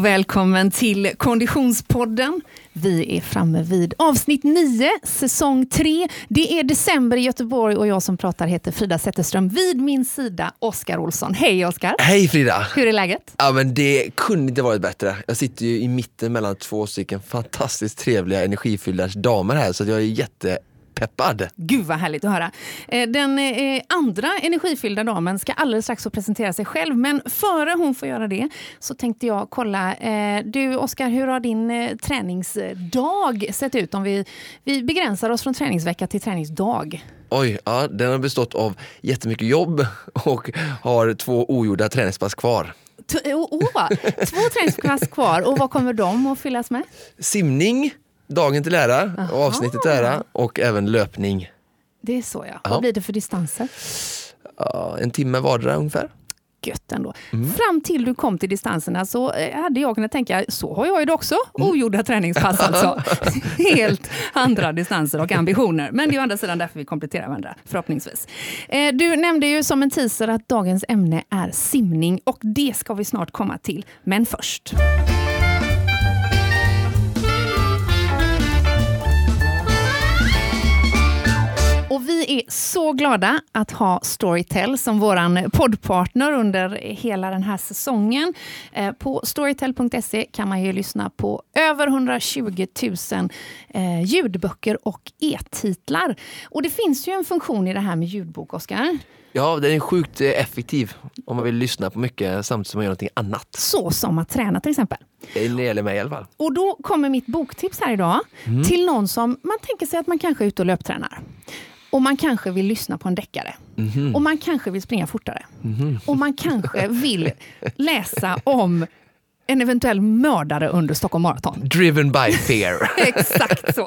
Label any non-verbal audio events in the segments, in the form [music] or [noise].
Och välkommen till Konditionspodden. Vi är framme vid avsnitt 9, säsong 3. Det är december i Göteborg och jag som pratar heter Frida Zetterström. Vid min sida Oskar Olsson. Hej Oskar! Hej Frida! Hur är läget? Ja men det kunde inte varit bättre. Jag sitter ju i mitten mellan två stycken fantastiskt trevliga energifyllda damer här så jag är jätte peppad. Gud vad härligt att höra. Eh, den eh, andra energifyllda damen ska alldeles strax få presentera sig själv. Men före hon får göra det så tänkte jag kolla. Eh, du Oskar, hur har din träningsdag sett ut? Om vi, vi begränsar oss från träningsvecka till träningsdag. Oj, ja, den har bestått av jättemycket jobb och har två ogjorda träningspass kvar. Oh, oh, två träningspass kvar och vad kommer de att fyllas med? Simning, dagen till ära, Aha. avsnittet till ära och även löpning. Det är så ja. Vad blir det för distanser? Ja, en timme vardera ungefär. Gött ändå. Mm. Fram till du kom till distanserna så eh, hade jag kunnat tänka, så har jag ju det också. Mm. Ogjorda träningspass alltså. [laughs] Helt andra distanser och ambitioner. Men det är å andra sidan därför vi kompletterar varandra, förhoppningsvis. Eh, du nämnde ju som en teaser att dagens ämne är simning och det ska vi snart komma till. Men först. Och vi är så glada att ha Storytel som vår poddpartner under hela den här säsongen. Eh, på storytel.se kan man ju lyssna på över 120 000 eh, ljudböcker och e-titlar. Och det finns ju en funktion i det här med ljudbok, Oskar. Ja, den är sjukt effektiv om man vill lyssna på mycket samtidigt som man gör någonting annat. Så som att träna till exempel. Det gäller mig i alla fall. Och då kommer mitt boktips här idag mm. till någon som man tänker sig att man kanske är ute och löptränar. Och man kanske vill lyssna på en deckare. Mm -hmm. Och man kanske vill springa fortare. Mm -hmm. Och man kanske vill läsa om en eventuell mördare under Stockholm Marathon. Driven by fear. [laughs] Exakt så.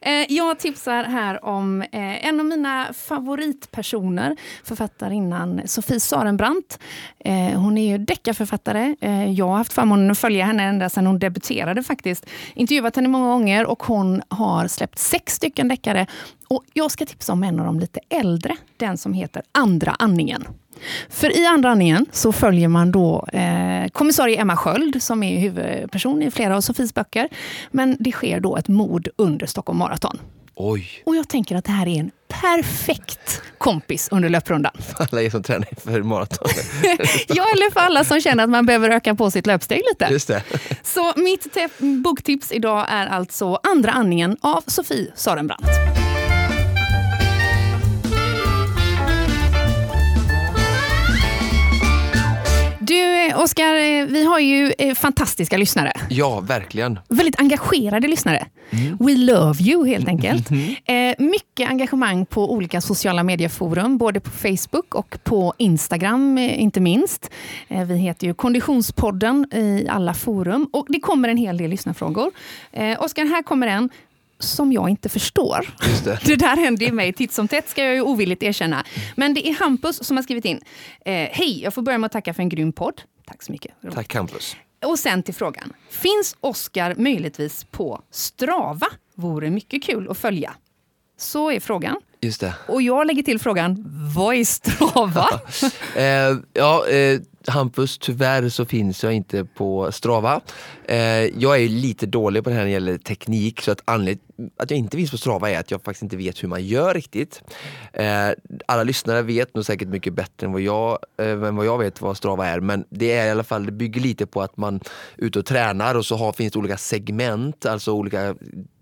Eh, jag tipsar här om eh, en av mina favoritpersoner, författarinnan Sofie Sarenbrant. Eh, hon är ju deckarförfattare. Jag har haft förmånen att följa henne ända sedan hon debuterade faktiskt. Intervjuat henne många gånger och hon har släppt sex stycken deckare. Och jag ska tipsa om en av de lite äldre, den som heter Andra andningen. För i andra andningen så följer man då eh, kommissarie Emma Sköld som är huvudperson i flera av Sofies böcker. Men det sker då ett mord under Stockholm Marathon. Oj. Och jag tänker att det här är en perfekt kompis under löprundan. [laughs] För alla er som tränar för maraton. [laughs] ja, eller för alla som känner att man behöver öka på sitt löpsteg lite. Just det. Så mitt boktips idag är alltså Andra andningen av Sofie Sarenbrant. Du, Oskar, eh, vi har ju eh, fantastiska lyssnare. Ja, verkligen. Väldigt engagerade lyssnare. Mm. We love you, helt enkelt. Mm. Eh, mycket engagemang på olika sociala medieforum, både på Facebook och på Instagram, inte minst. vi heter ju Konditionspodden i alla forum och det kommer en hel del lyssnarfrågor. Oskar, här kommer en som jag inte förstår. Det. [laughs] det. där händer ju mig titt som tätt, ska jag ju ovilligt erkänna. Men det är Hampus som har skrivit in. Eh, Hej, jag får börja med att tacka för en grym podd. Tack så mycket. Tack Hampus. Och sen till frågan. Finns Oscar möjligtvis på Strava? Vore mycket kul att följa. Så är frågan. Just det. Och jag lägger till frågan, vad är Strava? [laughs] eh, ja, eh, Hampus, tyvärr så finns jag inte på Strava. Eh, jag är lite dålig på det här när det gäller teknik så att anledningen att jag inte finns på Strava är att jag faktiskt inte vet hur man gör riktigt. Eh, alla lyssnare vet nog säkert mycket bättre än vad, jag, eh, än vad jag vet vad Strava är men det är i alla fall, det bygger lite på att man är ute och tränar och så har, finns det olika segment, alltså olika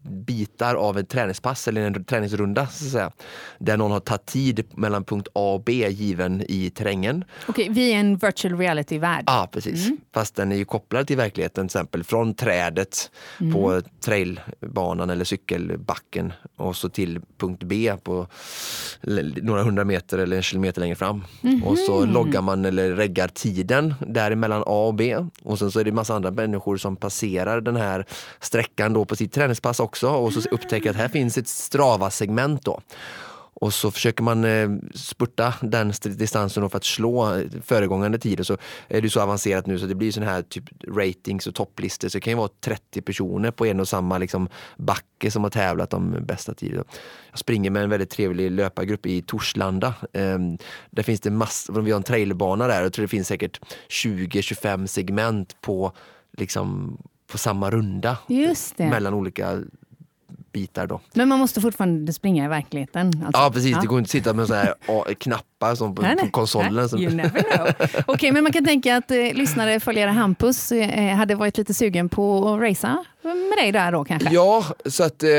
bitar av ett träningspass eller en träningsrunda så att säga. Där någon har tagit tid mellan punkt A och B given i terrängen. Okej, okay, vi är en virtual reality-värld. Ja, precis. Mm. Fast den är ju kopplad till verkligheten, till exempel från trädet mm. på trailbanan eller cykelbacken och så till punkt B på några hundra meter eller en kilometer längre fram. Mm. Och så loggar man eller reggar tiden däremellan A och B. Och sen så är det massa andra människor som passerar den här sträckan då på sitt träningspass också och så upptäcker att här finns ett Strava-segment då. Och så försöker man eh, spurta den distansen för att slå föregångande tider. Så är det så avancerat nu så det blir sån här typ ratings och topplistor. Så det kan ju vara 30 personer på en och samma liksom, backe som har tävlat om bästa tider. Jag springer med en väldigt trevlig löpargrupp i Torslanda. Um, där finns det massor, vi har en trailerbana där. Jag tror det finns säkert 20-25 segment på liksom på samma runda mellan olika bitar. Då. Men man måste fortfarande springa i verkligheten? Alltså. Ja precis, det går inte att sitta med så här [laughs] knappar som på, Nej, på konsolen. Nej, You never know. [laughs] Okej, men man kan tänka att eh, lyssnare, följare Hampus eh, hade varit lite sugen på att racea med dig där då kanske? Ja, så att eh,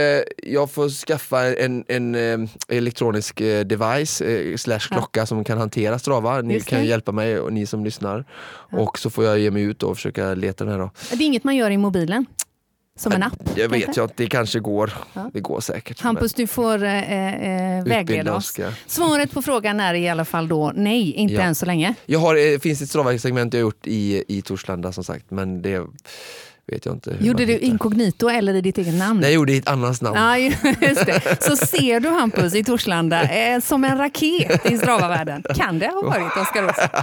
jag får skaffa en, en eh, elektronisk eh, device eh, slash klocka som kan hantera Strava. Ni Just kan det. hjälpa mig och ni som lyssnar. Och så får jag ge mig ut och försöka leta den här då. Det är inget man gör i mobilen? Som en app? Jag vet att det kanske går. Ja. Det går säkert. Hampus, du får eh, eh, Men vägleda oss. Svaret på frågan är i alla fall då nej, inte Ja. än så länge. Jag har, det finns ett Strava-segment jag gjort i, i Torslanda som sagt, men det vet jag inte. Gjorde du hittar. inkognito eller i ditt eget namn? Nej, jag gjorde i ett annans namn. Ja, [laughs] just det. Så ser du Hampus i Torslanda eh, som en raket i Strava-världen. Kan det ha varit Oskar Olsson? [laughs]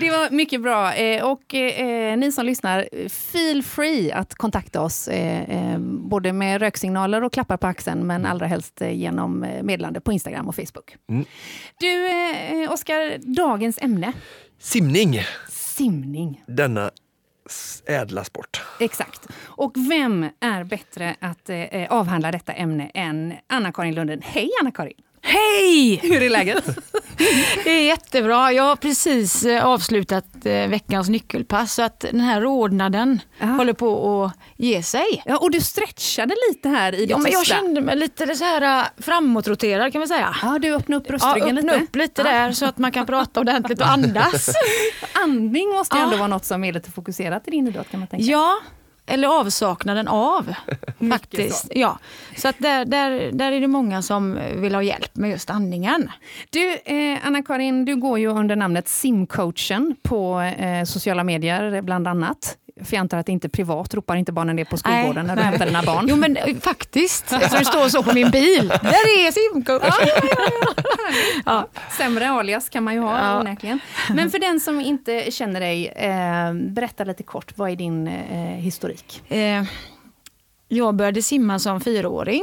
Det var mycket bra. Eh, och eh, ni som lyssnar, feel free att kontakta oss. Eh, eh, både med röksignaler och klappar på axeln, men allra helst genom meddelande på Instagram och Facebook. Mm. Du, Oskar, dagens ämne. Simning, Simning. denna ädla sport. Exakt. Och vem är bättre att eh, eh avhandla detta ämne än Anna-Karin Lunden? Hej Anna-Karin! Hej! Hur är läget? [laughs] Det är jättebra. Jag har precis eh, avslutat eh, veckans nyckelpass så att den här rodnaden Ja. håller på att ge sig. Ja, och du stretchade lite här i det Ja, men jag kände mig lite så här eh, framåtroterad kan vi säga. Ja, du öppnade upp Ja, bröstryggen öppna lite. upp lite Ja. där så att man kan prata ordentligt och andas. [laughs] Andning måste ju Ja. ändå vara något som är lite fokuserat i din idrott kan man tänka. Ja, eller avsaknaden av [laughs] faktiskt. Ja. Så att där, där, där är det många som vill ha hjälp med just andningen. Du, eh, Anna-Karin, du går ju under namnet simcoachen på eh, sociala medier bland annat. För jag antar att det inte är privat, ropar inte barnen det på skolgården när du hämtar dina barn? Jo men eh, faktiskt, [laughs] eftersom det står så på min bil. Där är simcoach. [laughs] Ja. Sämre alias kan man ju ha Ja. onekligen. Men för den som inte känner dig, eh, berätta lite kort, vad är din eh, historik? Eh, jag började simma som fyraåring.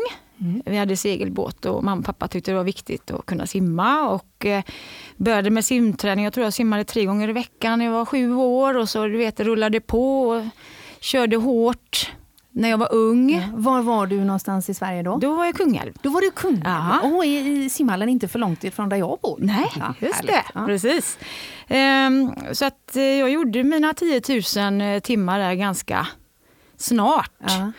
Vi hade segelbåt och mamma och pappa tyckte det var viktigt att kunna simma. Och eh, började med simträning. Jag tror jag simmade tre gånger i veckan när jag var sju år. Och så du vet, rullade på och körde hårt när jag var ung. Var var du någonstans i Sverige då? Då var jag Kungälv. Då var du kung. Ja. Åh, i, i simhallen inte för långt ifrån där jag bor. Nej, Ja, just härligt. det. Ja. Precis. Ehm, så att eh, jag gjorde mina 10 000 timmar där ganska snart. Ja.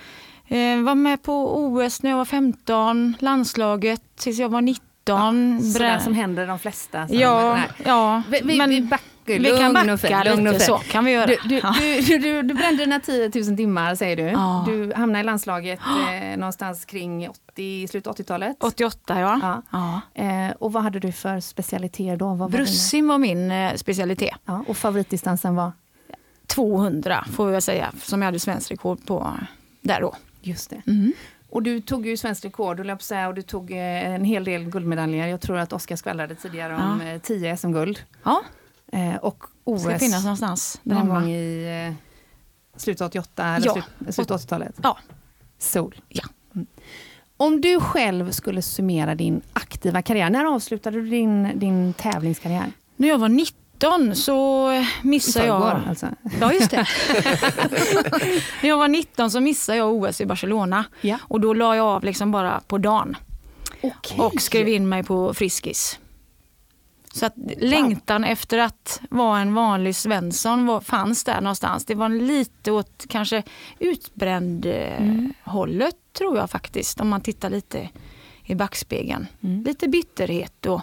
Eh, var med på OS när jag var 15, landslaget tills jag var 19. Sådär Brä- som händer de flesta. ja, nej. ja, Vi, vi, men vi backar, vi kan lugn och fin, backa och fin. så kan vi göra. Du, du, Ja. du, du, du, brände dina 10 000 timmar säger du. Ja. Du hamnade i landslaget eh, någonstans kring 80, slutet 80-talet. 88 ja. Ja. ja. Eh, och vad hade du för specialiteter då? Vad Brussim var min eh, specialitet. Ja, och favoritdistansen var? 200 får vi väl säga, som jag hade svensk rekord på där då. Just det. Mm. Och du tog ju svensk rekord att säga, och du tog eh, en hel del guldmedaljer. Jag tror att Oskar skvallrade tidigare om Ja. eh, 10 SM-guld. Ja, Eh, och OS ska finnas någonstans någon hemma. gång i slutet av 88 eller Ja. slut, slutet av 80-talet. Ja. Sol. Ja. Mm. Om du själv skulle summera din aktiva karriär, när avslutade du din, din tävlingskarriär? När jag var 19 så I missade jag... förrgår, alltså. Ja, just det. [laughs] När jag var 19 så missade jag OS i Barcelona. Ja. Och då la jag av liksom bara på dagen Okej. och skrev in mig på Friskis. Så att längtan efter att vara en vanlig Svensson var, fanns där någonstans. Det var lite åt kanske utbränd eh, hållet tror jag faktiskt. Om man tittar lite i backspegeln. Mm. Lite bitterhet och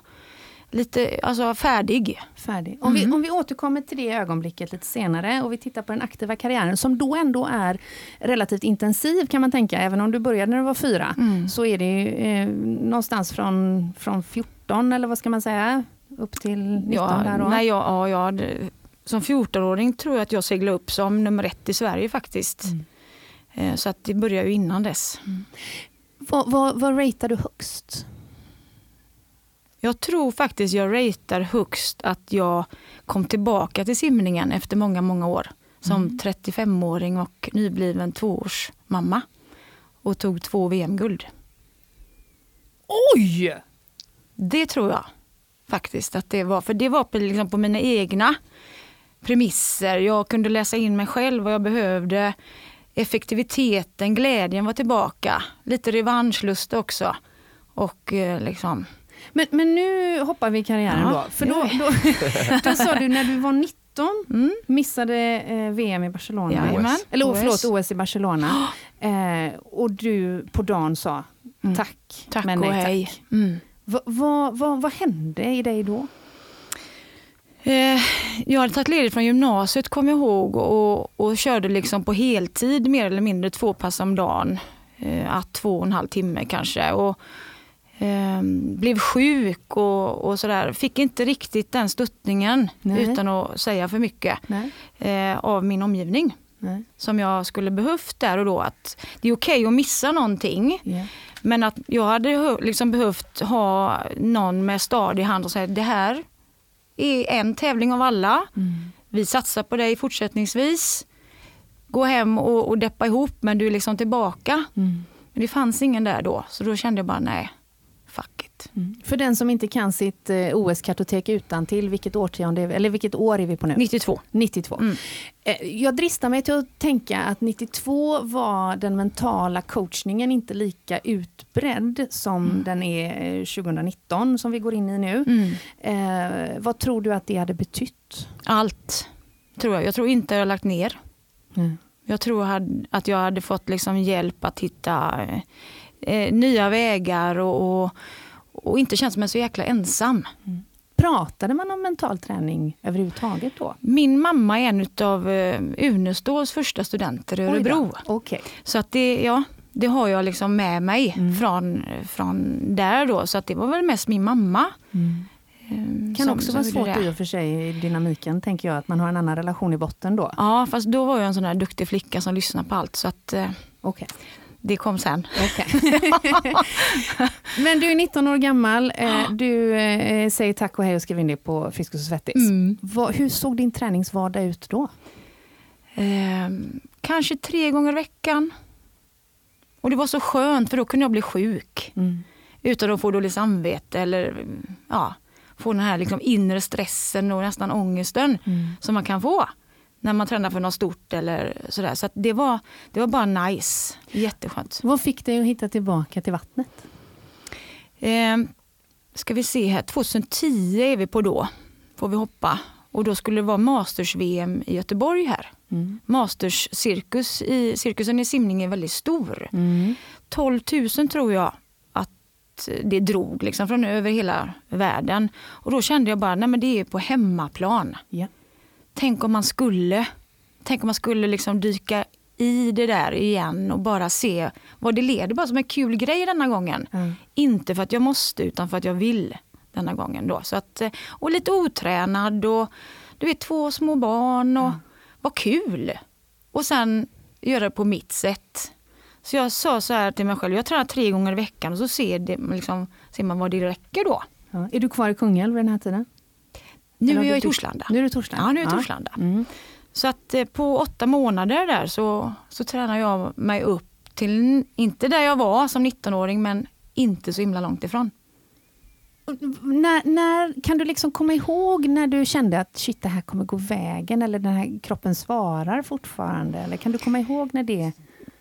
lite alltså färdig. Färdig. Om, vi, om vi återkommer till det ögonblicket lite senare och vi tittar på den aktiva karriären som då ändå är relativt intensiv kan man tänka. Även om du började när du var fyra så är det ju, eh, någonstans från, från 14 eller vad ska man säga upp till 19 Ja, där då. nej, ja, jag, hade- som 14-åring tror jag att jag seglade upp som nummer ett i Sverige faktiskt. Eh, Så att det började ju innan dess. Vad, vad, vad ratear du högst? Jag tror faktiskt jag ratear högst att jag kom tillbaka till simningen efter många, många år. Som 35-åring och nybliven tvåårsmamma. Och tog två VM-guld. Oj! Det tror jag faktiskt att det var. För det var på, liksom på mina egna premisser. Jag kunde läsa in mig själv vad jag behövde. Effektiviteten, glädjen var tillbaka. Lite revanschlust också. Och eh, liksom... Men, men nu hoppar vi karriären Ja, då. För då, då, [laughs] då sa du när du var 19, Mm. missade eh, VM i Barcelona. Jajamän. Eller oh, OS. förlåt, OS i Barcelona. [gasps] Eh, och du på dagen sa Mm. tack, Tack men nej hej. tack. Mm. Va, va, va, vad hände i dig då? Eh, jag hade tagit ledigt från gymnasiet kom jag ihåg och, och körde liksom på heltid mer eller mindre två pass om dagen. Eh, att två och en halv timme kanske. Och, eh, blev sjuk och, och sådär. Fick inte riktigt den stöttningen Nej. utan att säga för mycket eh, av min omgivning Nej. som jag skulle behövt där och då. Att det är okej att missa någonting Ja. men att jag hade liksom behövt ha någon med stadig hand och säga det här är en tävling av alla. Mm. Vi satsar på dig fortsättningsvis. Gå hem och, och deppa ihop men du är liksom tillbaka. Mm. Men det fanns ingen där då så då kände jag bara nej, fuck it. Mm. För den som inte kan sitt eh, OS-kartotek utan till vilket årtionde, eller vilket år är vi på nu? 92. 92. Mm. Eh, Jag dristar mig till att tänka att 92 var den mentala coachningen inte lika utbredd som den är eh, 2019 som vi går in i nu. Mm. Eh, vad tror du att det hade betytt? Allt tror jag. Jag tror inte jag har lagt ner. Jag tror att jag hade fått liksom hjälp att hitta eh, eh, nya vägar och, och, och inte känt mig så jäkla ensam. Pratade man om mental träning överhuvudtaget då? Min mamma är en av eh, Uneståls första studenter i. Örebro. Okej. Så att det, ja, det har jag liksom med mig Mm. från, från där då. Så att det var väl mest min mamma. eh, Kan som- också som vara svårt i och för sig i dynamiken, tänker jag, att man har en annan relation i botten då. Ja, fast då var jag en sån där duktig flicka som lyssnade på allt. Så att eh, Okej. Det kom sen. Okej. [laughs] Men du är 19 år gammal, eh, du eh, säger tack och hej och skriver in dig på Friskis och Svettis. Mm. Hur såg din träningsvardag ut då? Eh, kanske tre gånger i veckan. Och det var så skönt för då kunde jag bli sjuk. Utan att få dåligt samvete eller ja, få den här liksom inre stressen och nästan ångesten som man kan få när man tränar för något stort eller sådär. Så det, var, det var bara nice. Jätteskönt. Vad fick dig att hitta tillbaka till vattnet? Eh, ska vi se här, 2010 är vi på då, får vi hoppa. Och då skulle det vara Masters-VM i Göteborg här. Masters cirkus i, cirkusen i simning är väldigt stor. 12 000 tror jag att det drog liksom från över hela världen. Och då kände jag bara, nej men det är på hemmaplan. Ja. Tänk om man skulle, tänk om man skulle liksom dyka i det där igen och bara se vad det leder, bara som en kul grej denna gången. Mm. Inte för att jag måste utan för att jag vill denna gången. Då. Så att, eh, och lite otränad och du vet två små barn och vad kul. Och sen göra det på mitt sätt. Så jag sa så här till mig själv, jag tränar tre gånger i veckan och så ser, det, liksom, ser man vad det räcker då. Ja. Är du kvar i Kungälv vid den här tiden? Nu Eller är jag i? Torslanda. Nu är du Torslanda. Ja, nu är jag i Torslanda. Mm. Så att eh, på åtta månader där så, så tränar jag mig upp till, inte där jag var som 19-åring, men inte så himla långt ifrån. När, när, kan du liksom komma ihåg när du kände att shit, det här kommer gå vägen eller den här kroppen svarar fortfarande? Eller kan du komma ihåg när det...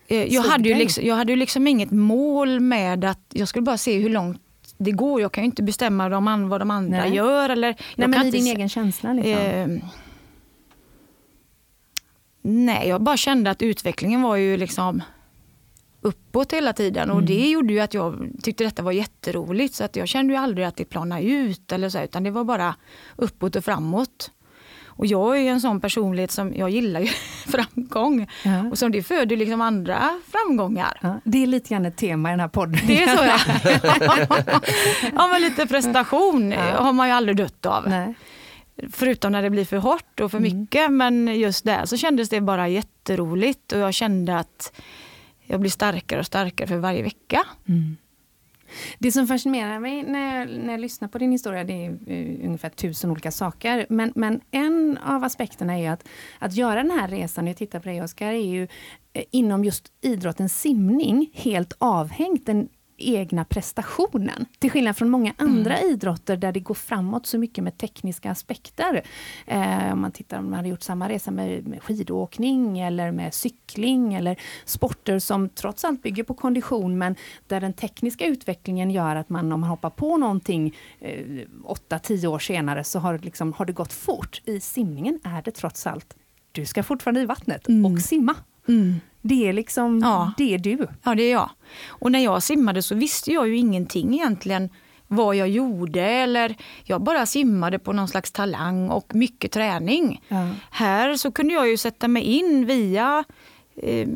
Eh, Jag hade, ju liksom, jag hade ju liksom inget mål med att jag skulle bara se hur långt det går. Jag kan ju inte bestämma de vad de andra Nej. gör. Eller, jag Nej, men kan i inte din se- egen känsla liksom. Eh, nej, jag bara kände att utvecklingen var ju liksom uppåt hela tiden och det gjorde ju att jag tyckte detta var jätteroligt så att jag kände ju aldrig att det planade ut eller så utan det var bara uppåt och framåt. Och jag är ju en sån personlighet som, jag gillar ju [laughs] framgång Ja. och som det föder liksom andra framgångar. Ja, det är lite grann ett tema i den här podden. Det är så ja. [laughs] ja men lite prestation Ja. har man ju aldrig dött av. Nej. Förutom när det blir för hårt och för Mm. mycket. Men just där så kändes det bara jätteroligt och jag kände att jag blir starkare och starkare för varje vecka. Det som fascinerar mig när jag, när jag lyssnar på din historia, det är uh, ungefär tusen olika saker. Men, men en av aspekterna är ju att, att göra den här resan, när jag tittar på dig Oskar, är ju eh, inom just idrotten simning helt avhängt den egna prestationen. Till skillnad från många andra mm. idrotter där det går framåt så mycket med tekniska aspekter. Eh, om man tittar om man hade gjort samma resa med, med skidåkning eller med cykling eller sporter som trots allt bygger på kondition men där den tekniska utvecklingen gör att man om man hoppar på någonting eh, 8-10 år senare så har, liksom, har det gått fort. I simningen är det trots allt du ska fortfarande i vattnet mm. och simma. Mm. Det är liksom, ja. det är du. Ja, det är jag. Och när jag simmade så visste jag ju ingenting egentligen vad jag gjorde eller jag bara simmade på någon slags talang och mycket träning. Ja. Här så kunde jag ju sätta mig in via eh,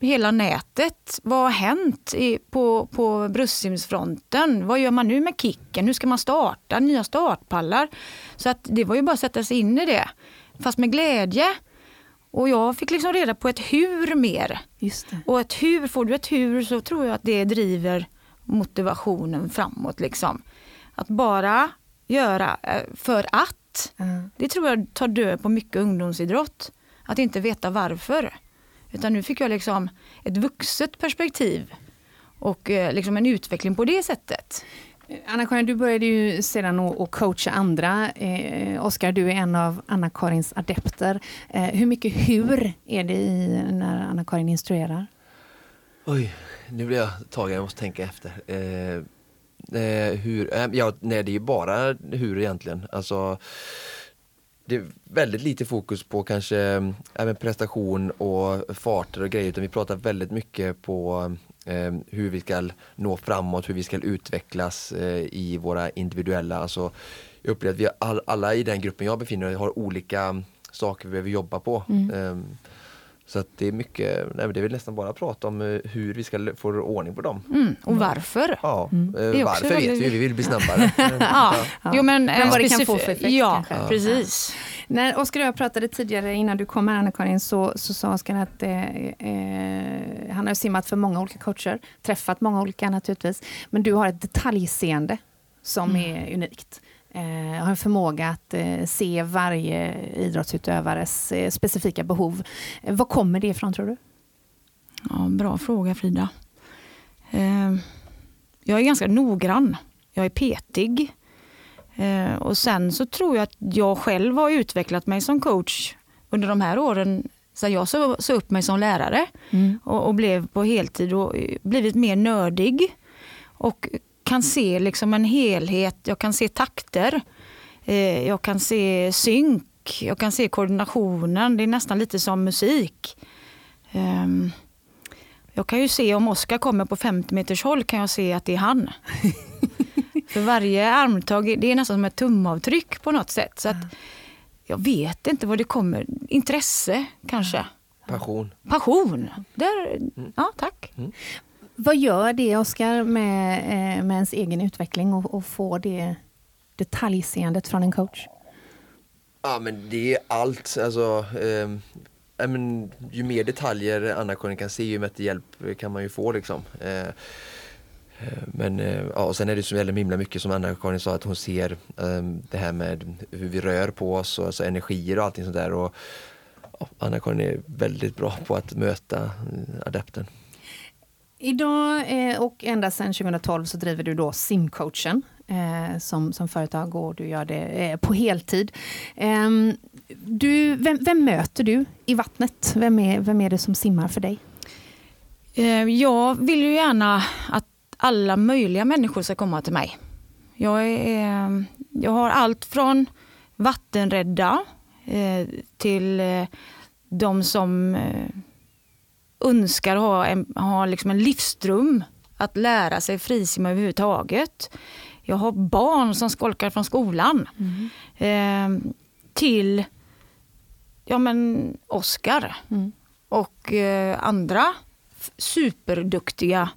hela nätet. Vad har hänt i, på, på bröstsimsfronten? Vad gör man nu med kicken? Hur ska man starta? Nya startpallar? Så att det var ju bara att sätta sig in i det. Fast med glädje. Och jag fick liksom reda på ett hur mer. Och ett hur, får du ett hur så tror jag att det driver motivationen framåt. Liksom. Att bara göra eh, för att. Mm. Det tror jag tar död på mycket ungdomsidrott. Att inte veta varför. Utan nu fick jag liksom ett vuxet perspektiv och eh, liksom en utveckling på det sättet. Anna-Karin, du började ju sedan att coacha andra. Eh, Oskar, du är en av Anna-Karins adepter. Eh, hur mycket hur är det i när Anna-Karin instruerar? Oj, nu blir jag tagen, jag måste tänka efter. Eh, eh hur, eh, ja, nej, det är ju bara hur egentligen. Alltså, det är väldigt lite fokus på kanske även prestation och farter och grejer utan vi pratar väldigt mycket på eh, hur vi ska nå framåt, hur vi ska utvecklas eh, i våra individuella, alltså jag upplever att vi all, alla i den gruppen jag befinner mig har olika saker vi behöver jobba på. Mm. Eh, så att det är mycket, nej, det är väl nästan bara att prata om eh, hur vi ska få ordning på dem. Mm, och varför. Ja, mm. Eh, varför vet vi, vi vill bli snabbare. [laughs] ja. ja. Jo, men, men vad det kan få för effekt ja, kanske. precis. När Oskar och jag pratade tidigare innan du kom här Anna-Karin så, så sa Oskar att eh, eh, han har simmat för många olika coacher, träffat många olika naturligtvis, men du har ett detaljseende som mm. är unikt. Eh, har en förmåga att eh, se varje idrottsutövares eh, specifika behov. Eh, var kommer det ifrån tror du? Ja, bra fråga Frida. Jag är ganska noggrann. Jag är petig. Och sen så tror jag att jag själv har utvecklat mig som coach under de här åren sen jag så upp mig som lärare mm. och, och, blev på heltid och blivit mer nördig. Och kan se liksom en helhet, jag kan se takter, eh, jag kan se synk, jag kan se koordinationen. Det är nästan lite som musik. Eh, jag kan ju se om Oskar kommer på 50 meters håll kan jag se att det är han. [laughs] För varje armtag, det är nästan som ett tumavtryck på något sätt. Så att, jag vet inte vad det kommer. Intresse kanske. Passion. Passion. Där, mm. Ja, tack. Mm. Vad gör det, Oskar, med, eh, med ens egen utveckling och, och få det detaljseendet från en coach? Ja men det är allt. Alltså, eh, men, ju mer detaljer Anna-Karin kan se, ju bättre hjälp kan man ju få. Liksom. Eh, eh men eh, ja, och sen är det så väldigt himla mycket som Anna-Karin sa att hon ser um, det här med hur vi rör på oss och alltså energier och allting sånt där. Och, ja, Anna-Karin är väldigt bra på att möta eh, adepten. Idag eh, och ända sedan 2012 så driver du då simcoachen eh, som, som företag och du gör det eh, på heltid. Ehm, du, vem, vem, möter du i vattnet? Vem är, vem är det som simmar för dig? Ehm, jag vill ju gärna att alla möjliga människor ska komma till mig. Jag, är, ehm, jag har allt från vattenrädda till de som önskar ha en, ha liksom en livsdröm att lära sig frisimma överhuvudtaget. Jag har barn som skolkar från skolan. Mm. Eh, till ja, men Oscar mm. och eh, andra superduktiga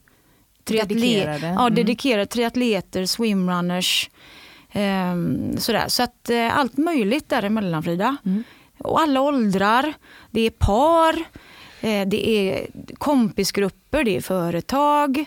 triatle dedikerade. Ja, mm. dedikerade triatleter, swimrunners. Eh, sådär. Så att eh, allt möjligt däremellan Frida. Mm. Och alla åldrar. Det är par, Eh, det är kompisgrupper, det är företag.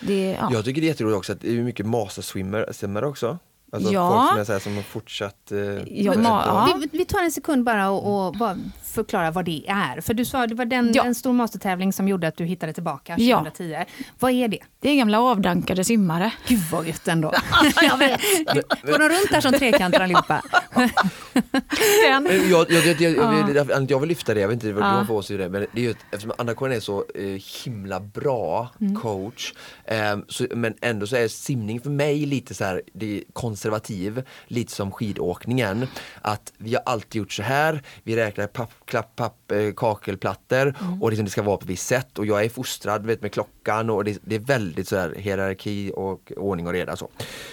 Det, ja. Jag tycker det är jätteroligt också att det är mycket masterswimmare också. Alltså Ja. folk som, är så som har fortsatt... Eh, Ja, ja. Vi, vi tar en sekund bara och, och bara förklara vad det är. För du sa det var den, Ja. en stor mastertävling som gjorde att du hittade tillbaka Ja. 2010. Vad är det? Det är gamla avdankade simmare. Gud vad gött ändå. [laughs] jag vet. Går de runt där som trekanter allihopa? [laughs] Den. Jag, jag, jag, jag, jag, vill, jag, jag vill lyfta det, jag vet inte vad du Ja. har för det, men det är ju, eftersom Anna-Karin är så eh, himla bra coach, ehm, så, men ändå så är simning för mig lite så här, det är konservativ, lite som skidåkningen. Att vi har alltid gjort så här, vi räknar papp, klapp, papp, eh, kakelplattor och liksom det ska vara på ett visst sätt och jag är fostrad vet, med klockan och det, det är väldigt så här hierarki och ordning och reda. Så.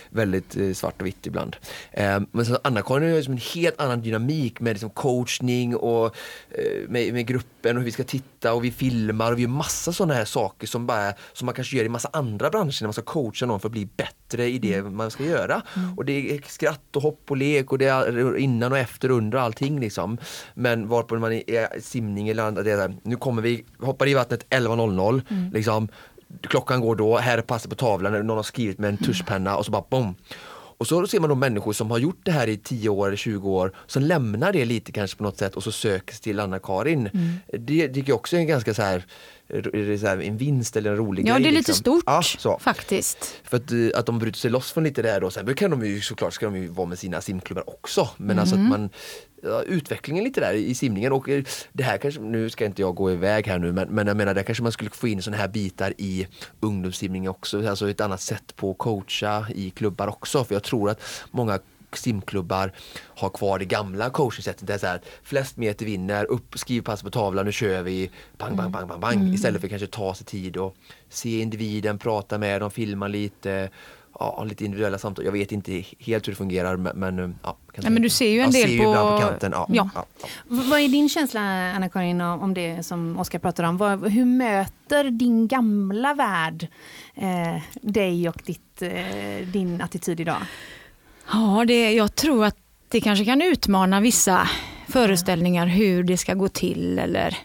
Väldigt eh, svart och vitt ibland. Ehm, men Anna-Karin har ju som en helt annan dynamik med liksom coachning och eh, med, med gruppen och hur vi ska titta och vi filmar och vi gör massa sådana här saker som, bara, som man kanske gör i massa andra branscher när man ska coacha någon för att bli bättre i det man ska göra. Och det är skratt och hopp och lek och det är innan och efter och under allting liksom. Men varpå man är simning eller annat, det är nu kommer vi, hoppar i vattnet 11.00 liksom klockan går då, här är passet på tavlan, någon har skrivit med en tuschpenna och så bara bom. Och så ser man de människor som har gjort det här i 10 år eller 20 år som lämnar det lite kanske på något sätt och så söker sig till Anna-Karin. Det tycker jag också är en ganska så här, en vinst eller en rolig Ja, grej. det är lite liksom. stort Ja, så. faktiskt. För att, eh, att de bryter sig loss från lite det här då. Sen kan de ju såklart ska de ju vara med sina simklubbar också. Men alltså Mm. att man ja, utvecklingen lite där i simningen och eh, det här kanske, nu ska inte jag gå iväg här nu men, men jag menar där kanske man skulle få in sådana här bitar i ungdomssimningen också. Alltså ett annat sätt på att coacha i klubbar också. För jag tror att många simklubbar har kvar det gamla coachingsättet. Det är så här, flest meter vinner, upp, skriv pass på tavlan, nu kör vi, bang, bang, bang, bang, bang. Istället för kanske ta sig tid och se individen, prata med dem, filma lite, ja, lite individuella samtal. Jag vet inte helt hur det fungerar men, men ja. kanske- Nej, men du ser ju en jag del på- på kanten. Ja, Ja. ja, ja. Vad är din känsla, Anna-Karin, om om det som Oskar pratar om? Vad, hur möter din gamla värld eh, dig och ditt, eh, din attityd idag? Ja, det, jag tror att det kanske kan utmana vissa föreställningar hur det ska gå till eller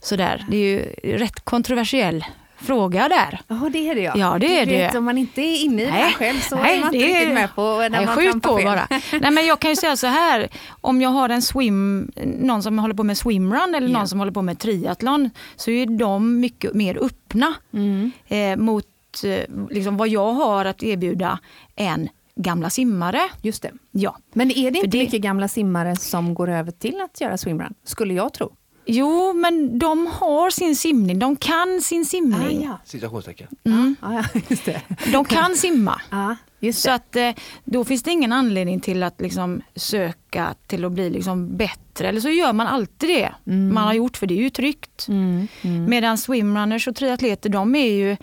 sådär. Det är ju rätt kontroversiell fråga där. Ja, det är det ja. Ja, det Du är det. vet, Om man inte är inne i det själv så är man inte det riktigt med på när nej, man skjut på fel. bara. Nej, men jag kan ju säga så här, om jag har en swim, någon som håller på med swimrun eller Ja. någon som håller på med triathlon så är de mycket mer öppna Mm. eh, mot eh, liksom vad jag har att erbjuda än gamla simmare. Just det. Ja. Men är det För inte det- mycket gamla simmare som går över till att göra swimrun? Skulle jag tro. Jo, men de har sin simning, de kan sin simning. ja. Situationstecken. Mm. Ja, ja, just det. De kan simma. [laughs] Ja, just Så det. att eh, då finns det ingen anledning till att liksom söka till att bli liksom bättre. Eller så gör man alltid det man har gjort för det är ju tryggt. Mm, mm. Medan swimrunners och triatleter de är ju,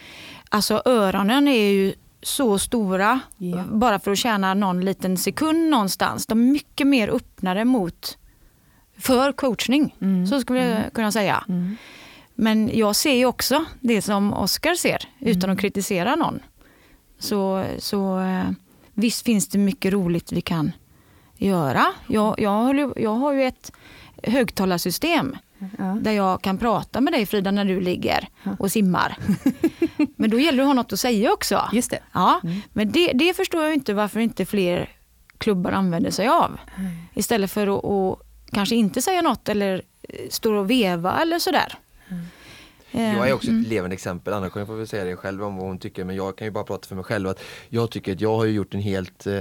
alltså öronen är ju så stora Ja. bara för att tjäna någon liten sekund någonstans. De är mycket mer öppnare mot för coachning. Mm. Så skulle jag kunna säga. Mm. Men jag ser ju också det som Oscar ser utan Mm. att kritisera någon. Så, så eh, visst finns det mycket roligt vi kan göra. Jag, jag, jag har ju ett högtalarsystem Ja. där jag kan prata med dig Frida när du ligger Ja. och simmar. [laughs] Men då gäller det att ha något att säga också. Just det. Ja, Mm. men det, det förstår jag inte varför inte fler klubbar använder sig av. Istället för att, att kanske inte säga något eller eh, stå och veva eller sådär. Eh, Jag är också mm. ett levande exempel, Anna-Karin får väl säga det själv om vad hon tycker men jag kan ju bara prata för mig själv att jag tycker att jag har gjort en helt eh,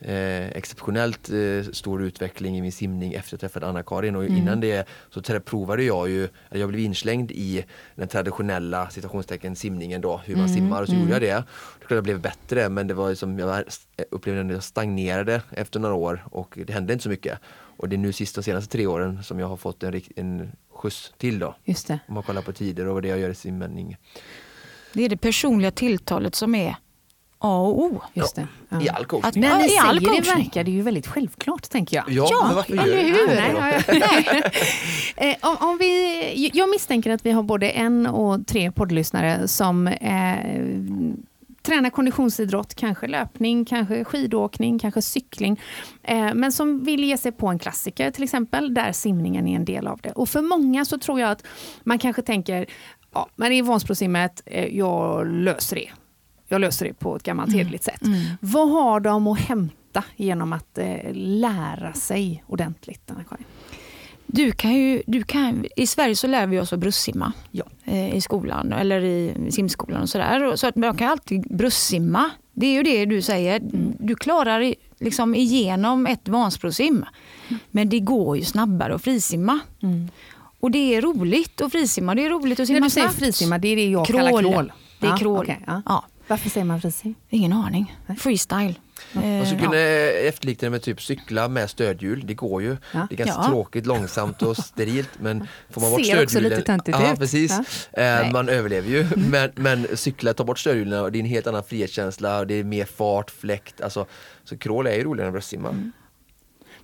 eh, exceptionellt eh, stor utveckling i min simning efter att jag träffade Anna-Karin och innan det så provade jag ju, jag blev inslängd i den traditionella citationstecken simningen då, hur man simmar och så gjorde jag det. Det klart jag blev bättre men det var som jag var- upplevde att jag stagnerade efter några år och det hände inte så mycket. Och det är nu sista senaste tre åren som jag har fått en, en skjuts till då. Just det. Om man kollar på tider och vad det jag gör i simning. Det är det personliga tilltalet som är A och O. Just det. Ja. I all coachning. Att- När Ja, i all säger det coachning. verkar det ju väldigt självklart, tänker jag. Ja, Ja, men varför eller gör hur? det? Nej. [laughs] [laughs] Eh, om, om vi, jag misstänker att vi har både en och tre poddlyssnare som eh, tränar konditionsidrott, kanske löpning, kanske skidåkning, kanske cykling. Eh, men som vill ge sig på en klassiker till exempel, där simningen är en del av det. Och för många så tror jag att man kanske tänker, ja, men i Vansbrosimmet, eh, jag löser det. jag löser det på ett gammalt Mm. hederligt sätt. Vad har de att hämta genom att eh, lära sig ordentligt? Anna-Karin? Du kan ju, du kan, I Sverige så lär vi oss att bröstsimma Ja. eh, i skolan eller i simskolan och sådär. Så att man kan alltid bröstsimma. Det är ju det du säger. Du klarar liksom igenom ett vanspråsim. Men det går ju snabbare att frisimma. Och det är roligt att frisimma. Det är roligt att simma När du säger snabbt. frisimma, det är det jag Crawl. kallar crawl. Det är Ja, okej, ja. Ja. Varför säger man frisim? Ingen aning. Freestyle. Man Eh, skulle ja. kunna efterlikna det med typ cykla med stödhjul. Det går ju. Ja. Det är ganska Ja. tråkigt, långsamt och sterilt men får man bort Ser också stödhjulen. lite töntigt ja, ut. Precis. Ja. Eh, man överlever ju. [laughs] Men, men cykla, ta bort stödhjulen och det är en helt annan frihetskänsla. och Det är mer fart, fläkt. Alltså, så crawl är ju roligare än bröstsimma. Mm.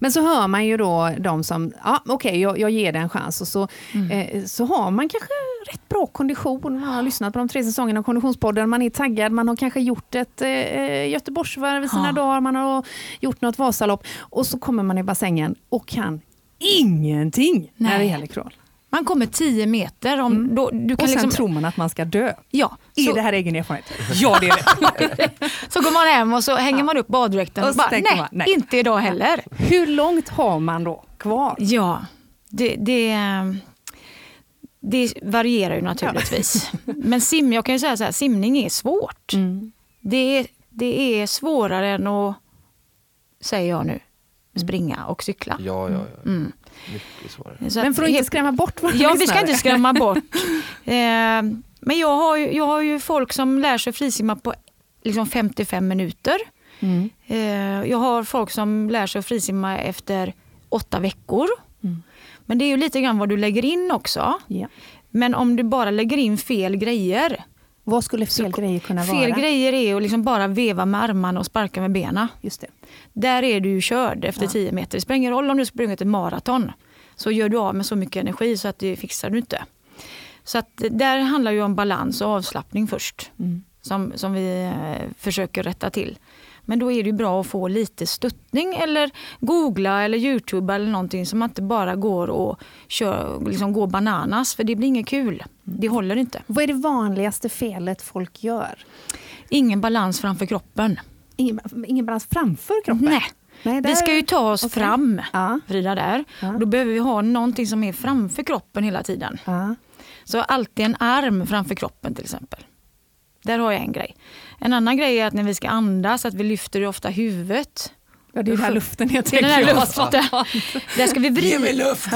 Men så hör man ju då de som, ja okej jag, jag ger det en chans och så, eh, så har man kanske rätt bra kondition. Man har lyssnat på de tre säsongerna av Konditionspodden, man är taggad, man har kanske gjort ett eh, Göteborgsvarv i sina Ja. dagar, man har gjort något Vasalopp och så kommer man i bassängen och kan ingenting när det Nej. gäller crawl. Man kommer 10 meter. Om, då, du kan Mm. Och sen liksom, tror man att man ska dö. ja, Är så, det här egen erfarenhet? Ja det är det. [laughs] så går man hem och så hänger man upp baddräkten Och och bara, nej, man, nej. inte idag heller. Hur långt har man då kvar? Ja, det, det, det varierar ju naturligtvis. [laughs] Men sim, jag kan ju säga så här, simning är svårt. Mm. Det, är, det är svårare än att, säger jag nu, springa och cykla. Ja, ja, ja. Mm. Mycket svårare. Så Men för att inte skrämma bort våra Ja, vi ska inte skrämma bort. [laughs] Eh, men jag har, ju, jag har ju folk som lär sig frisimma på liksom 55 minuter. Mm. Eh, jag har folk som lär sig frisimma efter åtta veckor. Mm. Men det är ju lite grann vad du lägger in också. Ja. Men om du bara lägger in fel grejer. Vad skulle fel grejer kunna Fel vara? grejer är att liksom bara veva med armarna och sparka med benen. Just det. Där är du ju körd efter Ja. 10 meter. Det spelar ingen roll om du springer ett maraton. Så gör du av med så mycket energi så att det fixar du inte. Så att det där handlar ju om balans och avslappning först. Mm. Som, som vi eh, försöker rätta till. Men då är det bra att få lite stöttning eller googla eller youtuba eller någonting som inte bara går och kör, liksom går bananas. För det blir inget kul. Det håller inte. Vad är det vanligaste felet folk gör? Ingen balans framför kroppen. Ingen, ingen balans framför kroppen? Nej. Nej, Vi ska ju ta oss Okej. fram, Ja. Frida, där. Ja. Då behöver vi ha någonting som är framför kroppen hela tiden. Ja. Så alltid en arm framför kroppen till exempel. Där har jag en grej. En annan grej är att när vi ska andas, att vi lyfter ofta huvudet. Ja, det är den här luften jag tänker. den här luften. Där ska, vi Ge mig vrida, luft!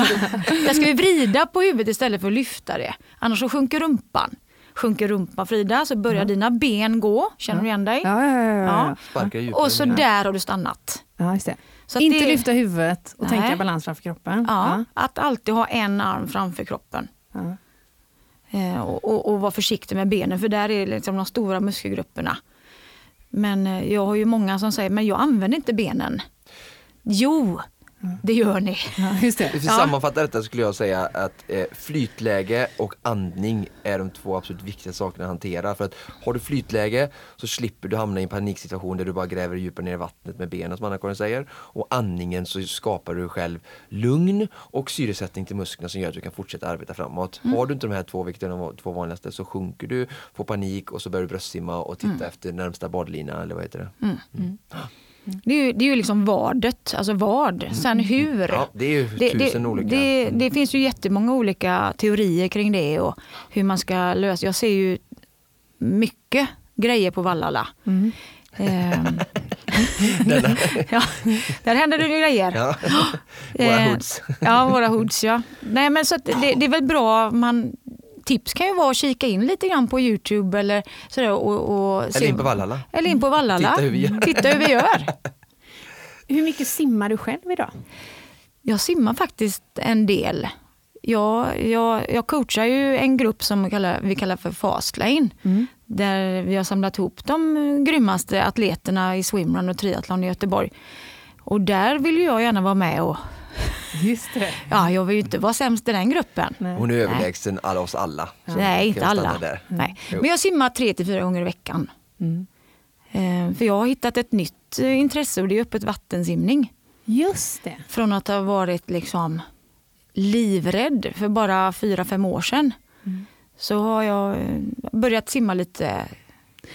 där ska vi vrida på huvudet istället för att lyfta det. Annars så sjunker rumpan. Sjunker rumpan Frida så börjar dina ben gå. Känner du igen dig? Ja, ja, ja, ja, ja. Och så där har du stannat. ja just det. Så att Inte det- lyfta huvudet och Nej. tänka balans framför kroppen. Ja, Att alltid ha en arm framför kroppen. Ja. Eh, och, och, och vara försiktig med benen för där är liksom de stora muskelgrupperna. Men eh, jag har ju många som säger, men jag använder inte benen. Jo, det gör ni. Ja, just det. För att sammanfatta detta skulle jag säga att eh, flytläge och andning är de två absolut viktigaste sakerna att hantera. För att har du flytläge så slipper du hamna i en paniksituation där du bara gräver djupare ner i vattnet med benen som Anna-Karin säger. Och andningen så skapar du själv lugn och syresättning till musklerna som gör att du kan fortsätta arbeta framåt. Har du inte de här två, vilket är de två vanligaste, så sjunker du, får panik och så börjar du bröstsimma och titta efter närmsta badlina eller vad heter det? Det är ju, det är ju liksom vadet, alltså vad. Sen hur. Ja, det är ju tusen det, olika. det, det finns ju jättemånga olika teorier kring det och hur man ska lösa. Jag ser ju mycket grejer på Vallala. Mm. Ehm, [laughs] [laughs] ja, där händer det grejer. Ja. [gasps] Våra Eh, hoods. Ja, våra hoods ja. Nej, men så att det, det är väl bra, man, tips kan ju vara att kika in lite grann på Youtube eller sådär. Och, och Eller in på Vallala. Eller in på Vallala. Titta hur vi gör. Titta hur vi gör. [laughs] Hur mycket simmar du själv idag? Jag simmar faktiskt en del. Jag, jag, jag coachar ju en grupp som vi kallar, vi kallar för Fastlane. Mm. Där vi har samlat ihop de grymmaste atleterna i swimrun och triathlon i Göteborg. Och där vill ju jag gärna vara med och Just det. ja, jag vill ju inte vara sämst i den gruppen. Nej. Hon är överlägsen alla oss alla. Så Nej, inte alla. Där. Nej. Men jag simmar tre till fyra gånger i veckan. Mm. Eh, För jag har hittat ett nytt eh, intresse och det är öppet vattensimning. Just det. Från att ha varit liksom livrädd för bara fyra, fem år sedan. Mm. Så har jag eh, börjat simma lite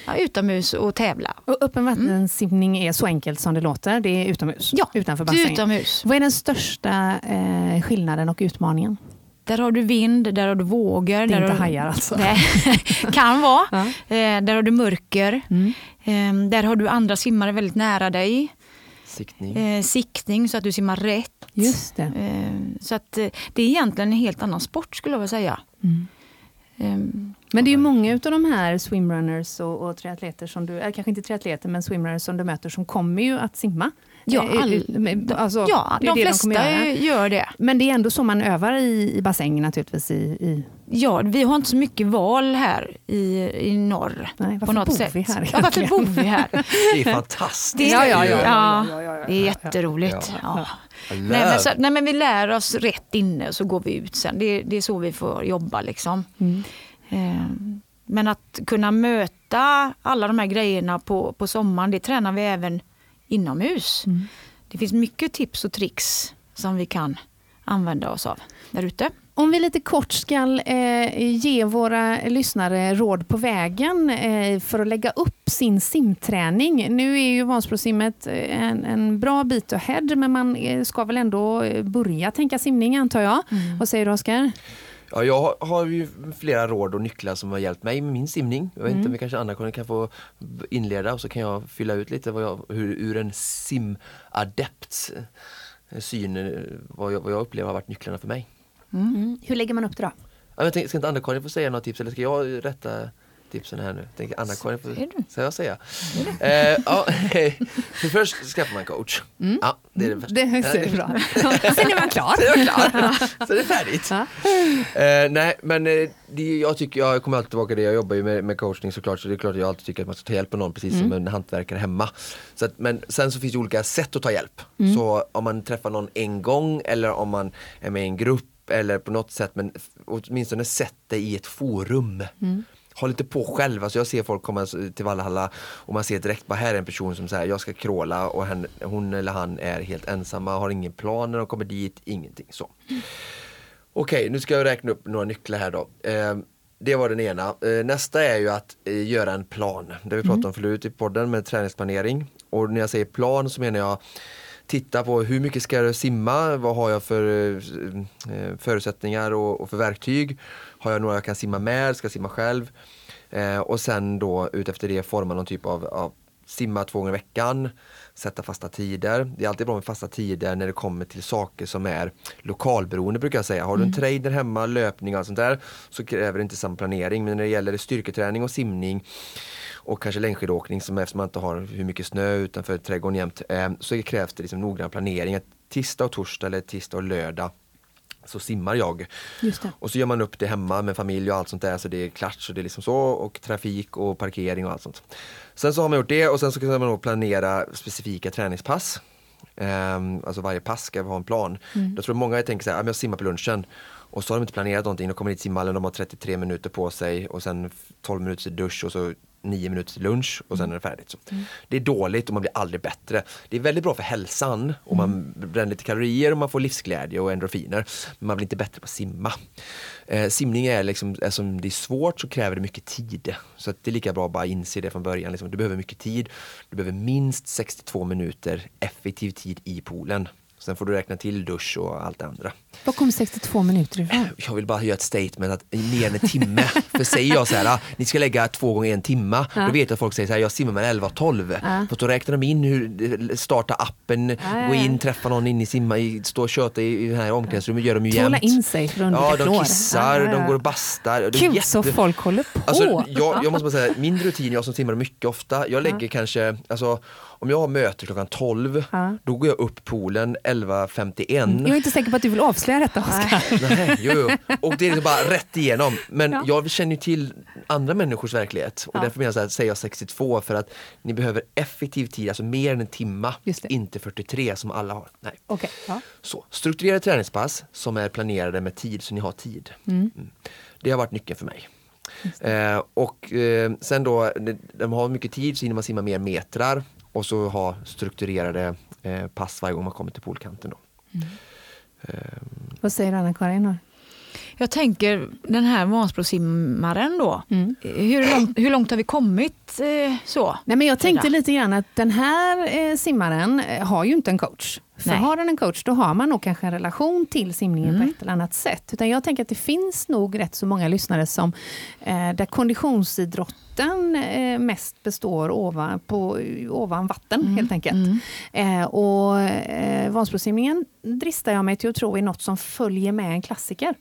ja, utomhus och tävla. Och öppen vattensimning är så enkelt som det låter. Det är utomhus? Ja, utanför det bassängen. utomhus. Vad är den största eh, skillnaden och utmaningen? Där har du vind, där har du vågor. Det är där inte har du... hajar alltså? Nej, [laughs] kan vara. Ja. Eh, där har du mörker. Mm. Eh, där har du andra simmare väldigt nära dig. Siktning. Eh, siktning så att du simmar rätt. Just det. Eh, så att eh, det är egentligen en helt annan sport skulle jag vilja säga. Mm. Eh, Men det är ju många av de här swimrunners och, och triatleter som du, äh, kanske inte triatleter, men swimrunners som du möter som kommer ju att simma. Ja, Eh, all- ut- med- alltså, ja, det är de flesta göra. gör det. Men det är ändå så man övar i, i bassäng naturligtvis. I, i, Ja, vi har inte så mycket val här i, i norr. nej, på något bor sätt. vi här ja, varför egentligen? bor vi här? [laughs] Det är fantastiskt. Det, Ja, ja, ja, ja, ja, ja, ja, det är jätteroligt. Ja. Nej, men så, nej men vi lär oss rätt inne och så går vi ut sen. Det, det är så vi får jobba liksom. Mm. Eh, Men att kunna möta alla de här grejerna på, på sommaren, det tränar vi även inomhus. Mm. Det finns mycket tips och tricks som vi kan använda oss av där ute. Om vi lite kort ska eh, ge våra lyssnare råd på vägen eh, för att lägga upp sin simträning. Nu är ju Vansbrosimmet eh, en, en bra bit ahead, men man eh, ska väl ändå eh, börja tänka simning antar jag. Vad säger du Oskar? Ja, jag har- ju flera råd och nycklar som har hjälpt mig med min simning. Jag vet inte om vi kanske Anna-Karin kan få inleda och så kan jag fylla ut lite vad jag, hur, ur en simadepts eh, syn, vad jag, vad jag upplever har varit nycklarna för mig. Hur lägger man upp det då? Ja, jag tänkte, ska inte Anna-Karin få säga några tips eller ska jag rätta tipsen här nu? Tänker Anna-Karin får, ska jag säga? Eh, ja, för först skaffar man coach. Ja, det är det första. Det ser bra. [laughs] Sen är man klar. Så är jag klar. Så är det färdigt. Eh, nej men eh, det, jag tycker, jag kommer alltid tillbaka till det, jag jobbar ju med, med coachning såklart så det är klart att jag alltid tycker att man ska ta hjälp av någon precis som en hantverkare hemma. Så att, men sen så finns det olika sätt att ta hjälp. Så om man träffar någon en gång eller om man är med i en grupp eller på något sätt men åtminstone sätt dig i ett forum. Håll inte på själv, alltså jag ser folk komma till Valhalla och man ser direkt bara här är en person som säger jag ska kråla och hen, hon eller han är helt ensamma, har ingen plan när de kommer dit, ingenting så. Okej, nu ska jag räkna upp några nycklar här då. Eh, det var den ena. Eh, nästa är ju att eh, göra en plan. Det vi pratat om förut i podden med träningsplanering. Och när jag säger plan så menar jag titta på hur mycket ska jag simma, vad har jag för eh, eh, förutsättningar och, och för verktyg. Har jag några jag kan simma med, ska jag simma själv. Eh, och sen då utefter det forma någon typ av, av simma två gånger i veckan, sätta fasta tider. Det är alltid bra med fasta tider när det kommer till saker som är lokalberoende brukar jag säga. Har du en trader hemma, löpning och sånt där så kräver det inte samma planering. Men när det gäller styrketräning och simning och kanske längdskidåkning som eftersom man inte har hur mycket snö utanför trädgården jämt eh, så krävs det liksom noggrann planering. Tisdag och torsdag eller tisdag och lördag så simmar jag. Och så gör man upp det hemma med familj och allt sånt där så det är klart så det är liksom så och trafik och parkering och allt sånt. Sen så har man gjort det och sen så kan man då planera specifika träningspass. Ehm, alltså varje pass ska ha en plan. Jag tror många tänker så här, "Ja, men jag simmar på lunchen och så har de inte planerat någonting. De kommer till simhallen, de har 33 minuter på sig och sen 12 minuter dusch och så 9 minuter till lunch och sen är det färdigt. Så. Det är dåligt och man blir aldrig bättre. Det är väldigt bra för hälsan och man bränner lite kalorier och man får livsglädje och endorfiner. Men man blir inte bättre på att simma. Eh, simning är liksom, eftersom det är svårt så kräver det mycket tid. Så det är lika bra att bara inse det från början. Liksom, du behöver mycket tid. Du behöver minst 62 minuter effektiv tid i poolen. Sen får du räkna till dusch och allt det andra. Var kom 62 minuter ifrån? Jag vill bara göra ett statement att mer än en timme. För säger jag så här, "Ah, ni ska lägga två gånger en timme. Ja. Då vet jag att folk säger så här, jag simmar mellan 11 och 12. Ja. För då räknar de in hur, starta appen, ja, gå in, träffa någon in i simma, stå och köta i, i det här omklädningsrummet, gör de ju Tvåla jämt. in sig för att Ja, de kissar, de går och bastar. Gud jätte- så folk håller på. Alltså, jag, jag måste bara säga, min rutin, jag som simmar mycket ofta, jag lägger kanske, alltså om jag har möte klockan 12, Ja. då går jag upp poolen 11.51. jag är inte säker på att du vill avslöja detta Oskar. Nej, jo, jo. Och det är liksom bara rätt igenom. Men Ja. jag känner ju till andra människors verklighet och Ja. därför menar jag så här, säger jag 62 för att ni behöver effektiv tid, alltså mer än en timma, inte 43 som alla har. Nej. Okej, ja. Så, strukturerade träningspass som är planerade med tid så ni har tid. Mm. Det har varit nyckeln för mig. Eh, och eh, sen då, de, har mycket tid så hinner man simma mer metrar och så ha strukturerade eh, pass varje gång man kommer till poolkanten. Då. Ehm. Vad säger Anna-Karin? Jag tänker den här Vansbrosimmaren då. Mm. Hur, långt, hur långt har vi kommit eh, så? Nej, men jag tänkte lite grann att den här eh, simmaren eh, har ju inte en coach. För Nej. har den en coach då har man nog kanske en relation till simningen Mm. på ett eller annat sätt. Utan jag tänker att det finns nog rätt så många lyssnare som eh, där konditionsidrotten eh, mest består ovan, på, ovan vatten Mm. helt enkelt. Eh, och eh, Vansbrosimningen dristar jag mig till att tro är något som följer med en klassiker.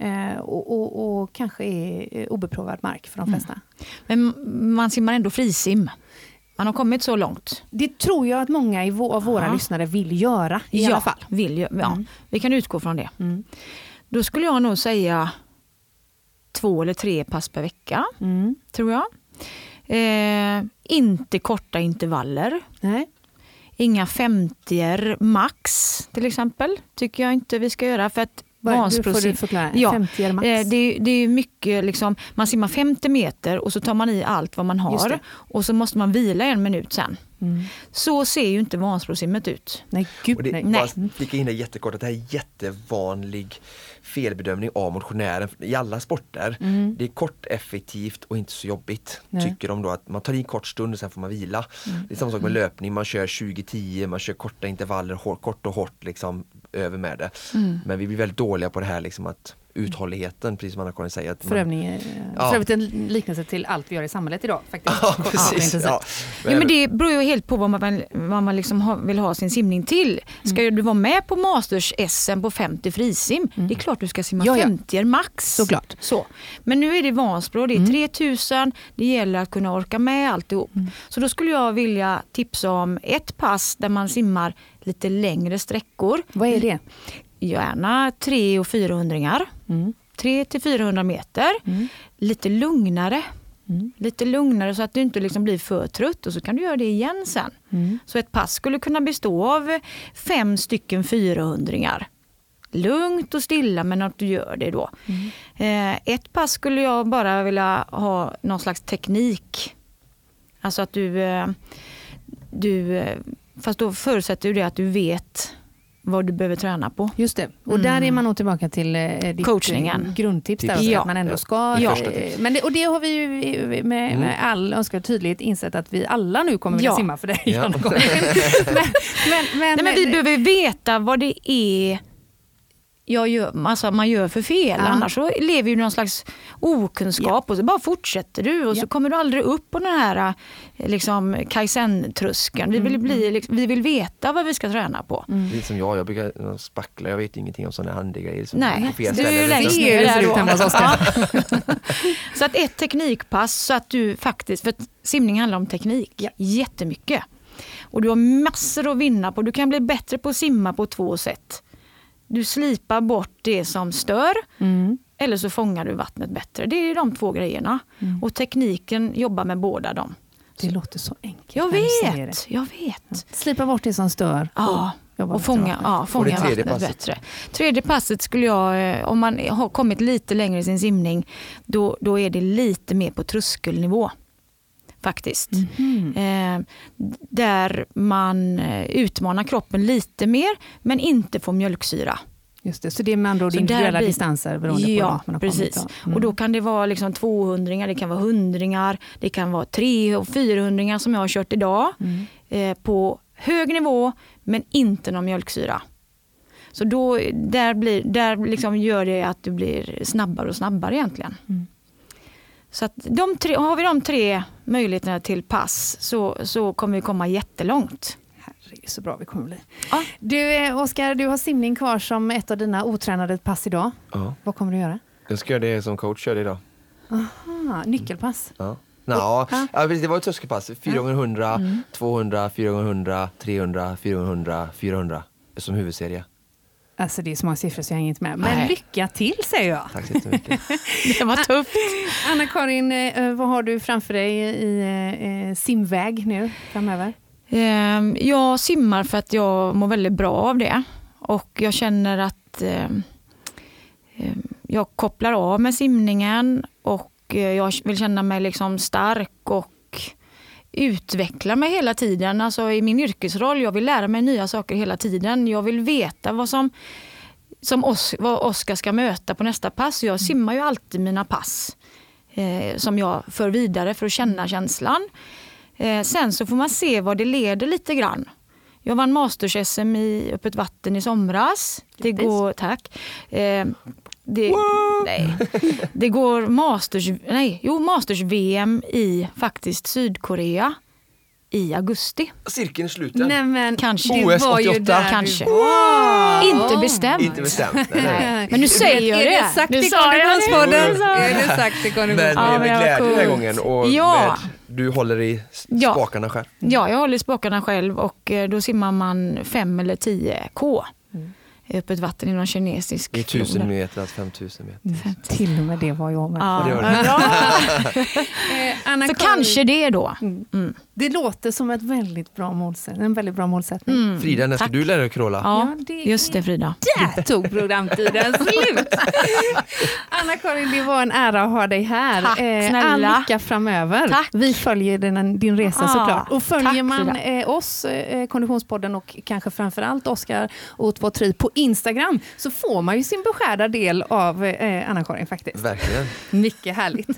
Mm. Eh, och, och, och kanske är eh, obeprovad mark för de Mm. flesta. Men man simmar ändå frisim. Man har kommit så långt. Det tror jag att många av våra Ja. lyssnare vill göra i alla fall. Vill ja. Mm. Vi kan utgå från det. Mm. Då skulle jag nog säga två eller tre pass per vecka, Mm. tror jag. Eh, inte korta intervaller. Nej. Inga 50 max till exempel, tycker jag inte vi ska göra. För att Får du förklara. Ja, 50 är max. Eh, Det, är- det är mycket, liksom, man simmar 50 meter och så tar man i allt vad man har och så måste man vila en minut sen. Mm. Så ser ju inte Vansbrosimmet ut. Nej, gud Och det, nej. Bara flika in det jättekort att det här är jättevanlig felbedömning av motionären i alla sporter. Mm. Det är kort, effektivt och inte så jobbigt. Nej. Tycker de då att man tar i en kort stund och sen får man vila. Det är samma sak med löpning, man kör 20-10, man kör korta intervaller, hår, kort och hårt liksom över med det. Men vi blir väldigt dåliga på det här liksom att uthålligheten, precis som Anna-Karin säger. Att För, man, övning, eh, Ja. för övrigt en liknelse till allt vi gör i samhället idag. Faktiskt. Ja, precis. Ja. Ja, men det beror ju helt på vad man, vad man liksom ha, vill ha sin simning till. Ska du vara med på Masters-SM på 50 frisim, det är klart du ska simma Ja, ja. 50 max. Såklart. Så. Men nu är det Vansbro, det är 3000, det gäller att kunna orka med alltihop. Så då skulle jag vilja tipsa om ett pass där man simmar lite längre sträckor. Vad är det? Gärna 3 och 400 Mm. 3 till 400 meter. Mm. Lite lugnare. Mm. Lite lugnare så att du inte liksom blir för trött och så kan du göra det igen sen. Mm. Så ett pass skulle kunna bestå av fem stycken 400 Lugnt och stilla men att du gör det då. Eh, ett pass skulle jag bara vilja ha någon slags teknik. Alltså att du, eh, du eh, fast då förutsätter ju det att du vet vad du behöver träna på. Just det. Och där är man nog tillbaka till eh, ditt Coachningen. eh, grundtips. Där, Ja. att man ändå ska... Ja. eh. Men det, och det har vi ju eh, med, med all önskvärd tydlighet insett att vi alla nu kommer vilja Ja. simma för dig. Ja. [laughs] Men, men, men, Nej, men vi behöver veta vad det är jag gör, alltså man gör för fel. Ja. Annars så lever du i någon slags okunskap och så bara fortsätter du och Ja. så kommer du aldrig upp på den här eh, liksom, Kaizen-tröskeln. Vi, vill Mm, bli, liksom, vi vill veta vad vi ska träna på. Lite som jag, jag brukar spackla, jag vet ingenting om sådana handgrejer. Som Nej, du är ju längst ner det där då. [laughs] Ja. Så att ett teknikpass så att du faktiskt, för simning handlar om teknik Ja. jättemycket. Och du har massor att vinna på. Du kan bli bättre på att simma på två sätt. Du slipar bort det som stör Mm. eller så fångar du vattnet bättre. Det är de två grejerna. Och tekniken jobbar med båda dem. Det låter så enkelt. Jag vet, jag vet. det. Slipa bort det som stör. Ja, och fånga, vattnet. ja, Och fånga tredje vattnet passet? bättre. Tredje passet skulle jag, eh, om man har kommit lite längre i sin simning, då, då är det lite mer på tröskelnivå. Faktiskt. Mhm. Eh, där man eh, utmanar kroppen lite mer men inte får mjölksyra. Just det, så det är med andra ord individuella blir- distanser beroende på hur Ja, långt man har precis. kommit. Mm. Och då kan det vara liksom 200 det kan vara hundringar, det kan vara 3 och 400 som jag har kört idag. Mm. Eh, på hög nivå men inte någon mjölksyra. Så då, där, blir, där liksom gör det att du blir snabbare och snabbare egentligen. Mm. Så att de tre, har vi de tre möjligheterna till pass så, så kommer vi komma jättelångt. Herregud, så bra vi kommer bli. Ja. Du, eh, Oskar, du har simning kvar som ett av dina otränade pass idag. Ja. Vad kommer du göra? Jag ska göra det som coach körde idag. Ah, nyckelpass. Ja. Nå, Ja. det var ett tröskelpass. 4 gånger 100 200, 4 gånger 100 300, 400, 400 som huvudserie. Alltså det är så många siffror så jag hänger inte med. Men Nej. lycka till säger jag. Tack så jättemycket. [laughs] Det var tufft. Anna-Karin, eh, vad har du framför dig i eh, simväg nu framöver? Ehm, Jag simmar för att jag mår väldigt bra av det. Och jag känner att ehm, ehm, jag kopplar av med simningen och eh, jag vill känna mig liksom stark och utveckla mig hela tiden. Alltså i min yrkesroll, jag vill lära mig nya saker hela tiden. Jag vill veta vad som som Os vad Oskar ska möta på nästa pass. Jag simmar ju alltid mina pass eh, som jag för vidare för att känna känslan. Eh, sen så får man se vad det leder lite grann. Jag vann Masters-SM i öppet vatten i somras. Det går, tack. Eh, det, nej, det går Masters, nej, jo, Masters-VM i faktiskt Sydkorea i augusti. Cirkeln är sluten. Nej, men Kanske. det OS var ju 88. där du Kanske. var. Inte bestämt. Inte bestämt. Nej. [laughs] Men nu säger jag är det. det sagt Nu i sa jag det. Konditionspodden? Är det. det sagt i Men Konditionspodden? Ja, med men glädje den här gången och Ja. med, du håller i spakarna själv. Ja, jag håller i spakarna själv och eh, då simmar man 5 eller 10 K. Öppet vatten i någon kinesisk Det är tusen meter, alltså 5000 meter. Till och med det var jag med. Ja. Det det. [laughs] Eh, Anna Så kanske det då. Det låter som ett väldigt bra målsättning, en väldigt bra målsättning. Mm. Frida, när ska Tack. du lära dig crawla? Ja, Ja, det just det Frida. Där tog programtiden slut! [laughs] Anna-Karin, det var en ära att ha dig här. Tack, Eh, snälla. All lycka framöver. Tack. Vi följer din, din resa Ja, såklart. Och följer tack, man Frida. eh, oss, eh, Konditionspodden och kanske framförallt Oskar O23 på Instagram så får man ju sin beskärda del av eh, Anna-Karin faktiskt. Verkligen. Mycket härligt.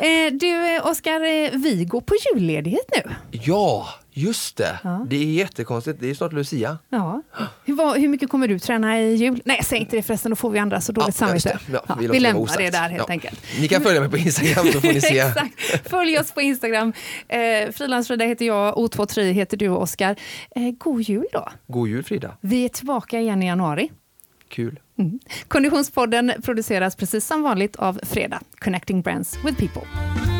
Eh, du eh, Oskar, eh, vi går på julledighet nu. Ja, just det. Ja. Det är jättekonstigt. Det är snart Lucia. Ja. Hur, vad, hur mycket kommer du träna i jul? Nej, säg inte det förresten, då får vi andra så dåligt Ja, samvete. Ja, vi vi lämnar det där helt enkelt. Ni kan följa mig på Instagram så får ni se. [laughs] Exakt. Följ oss på Instagram. Eh, Frilansfrida heter jag, O23 heter du Oskar. Eh, god jul då. God jul Frida. Vi är tillbaka igen i januari. Kul. Mm. Konditionspodden produceras precis som vanligt av Fredag, Connecting Brands with People.